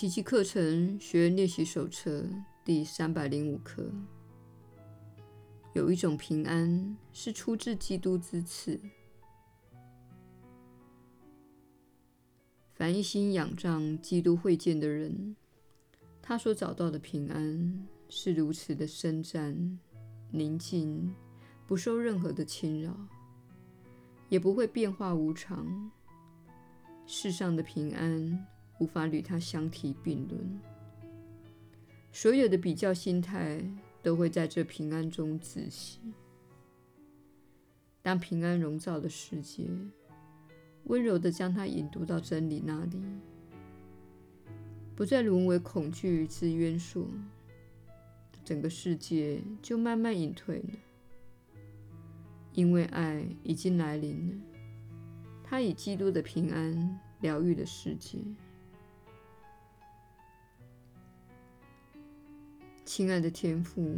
奇迹课程学练习手册第三百零五课。有一种平安是出自基督之赐。凡一心仰仗基督会见的人，他所找到的平安是如此的深湛、宁静，不受任何的侵扰，也不会变化无常。世上的平安无法与它相提并论，所有的比较心态都会在这平安中窒息。当平安笼罩的世界温柔地将它引渡到真理那里，不再沦为恐惧之渊索，整个世界就慢慢隐退了，因为爱已经来临了。他以基督的平安疗愈了世界。亲爱的天父，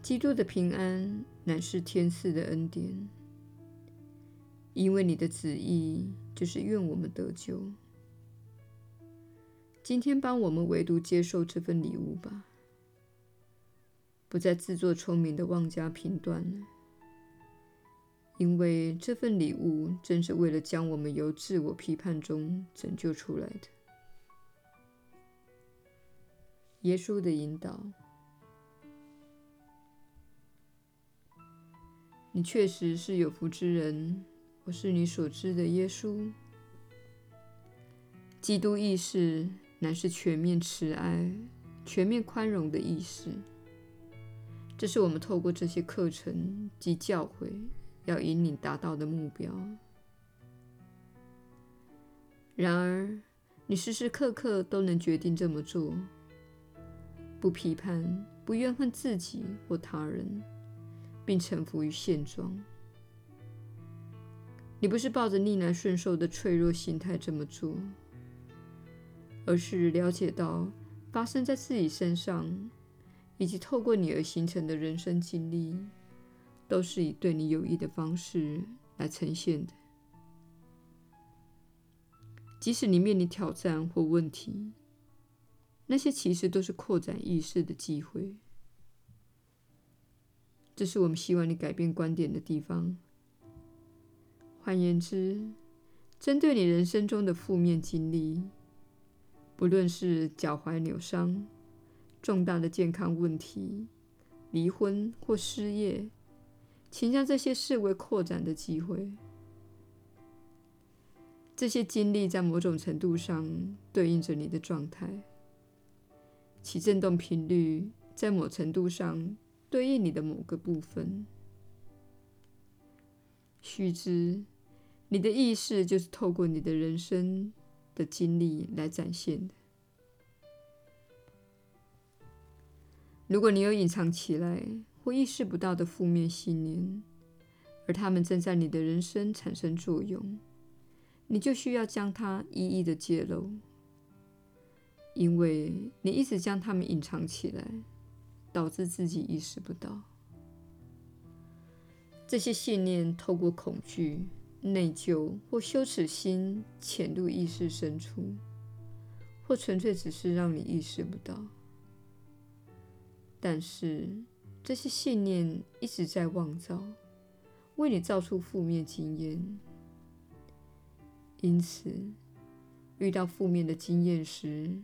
基督的平安乃是天赐的恩典，因为你的旨意就是愿我们得救。今天帮我们唯独接受这份礼物吧，不再自作聪明的妄加评断了。因为这份礼物正是为了将我们由自我批判中拯救出来的。耶稣的引导，你确实是有福之人。我是你所知的耶稣。基督意识乃是全面慈爱、全面宽容的意识。这是我们透过这些课程及教诲。要引领达到的目标。然而，你时时刻刻都能决定这么做，不批判、不怨恨自己或他人，并臣服于现状。你不是抱着逆来顺受的脆弱心态这么做，而是了解到发生在自己身上，以及透过你而形成的人生经历。都是以对你有益的方式来呈现的。即使你面临挑战或问题，那些其实都是扩展意识的机会。这是我们希望你改变观点的地方。换言之，针对你人生中的负面经历，不论是脚踝扭伤、重大的健康问题、离婚或失业。请将这些视为扩展的机会。这些经历在某种程度上对应着你的状态，其振动频率在某程度上对应你的某个部分。须知，你的意识就是透过你的人生的经历来展现的。如果你有隐藏起来，或意识不到的负面信念，而他们正在你的人生产生作用，你就需要将它一一的揭露，因为你一直将它们隐藏起来，导致自己意识不到。这些信念透过恐惧、内疚或羞耻心潜入意识深处，或纯粹只是让你意识不到，但是。这些信念一直在妄造，为你造出负面经验。因此，遇到负面的经验时，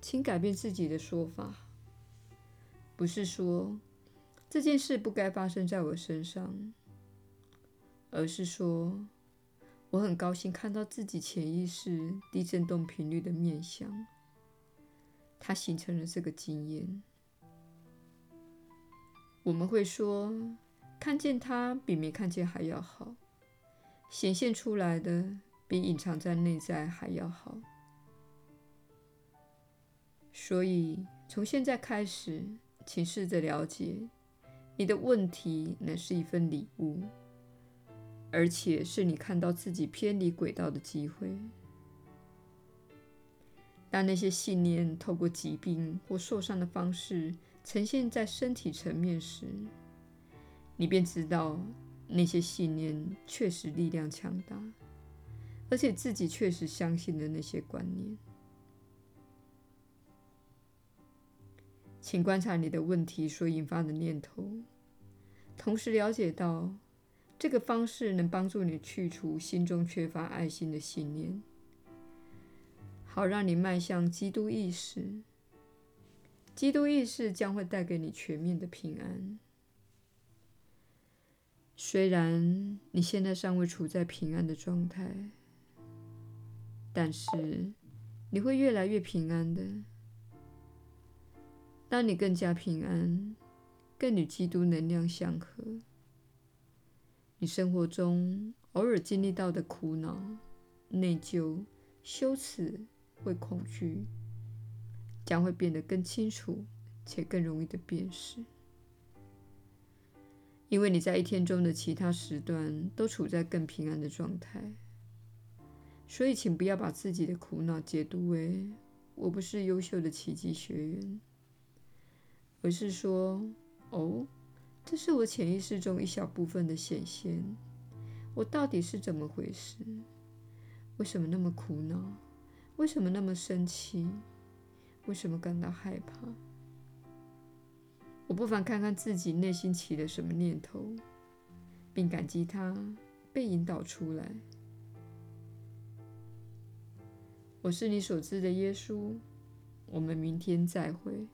请改变自己的说法，不是说这件事不该发生在我身上，而是说我很高兴看到自己潜意识低振动频率的面相，它形成了这个经验。我们会说，看见它比没看见还要好，显现出来的比隐藏在内在还要好。所以，从现在开始，请试着了解，你的问题乃是一份礼物，而且是你看到自己偏离轨道的机会。当那些信念透过疾病或受伤的方式，呈现在身体层面时，你便知道那些信念确实力量强大，而且自己确实相信的那些观念。请观察你的问题所引发的念头，同时了解到这个方式能帮助你去除心中缺乏爱心的信念，好让你迈向基督意识。基督意识将会带给你全面的平安。虽然你现在尚未处在平安的状态，但是你会越来越平安的。当你更加平安，更与基督能量相合，你生活中偶尔经历到的苦恼、内疚、羞耻或恐惧，将会变得更清楚且更容易的辨识。因为你在一天中的其他时段都处在更平安的状态，所以请不要把自己的苦恼解读为“我不是优秀的奇迹学员”，而是说：“哦，这是我潜意识中一小部分的显现。我到底是怎么回事？为什么那么苦恼？为什么那么生气？为什么感到害怕？”我不妨看看自己内心起了什么念头，并感激它被引导出来。我是你所知的耶稣。我们明天再会。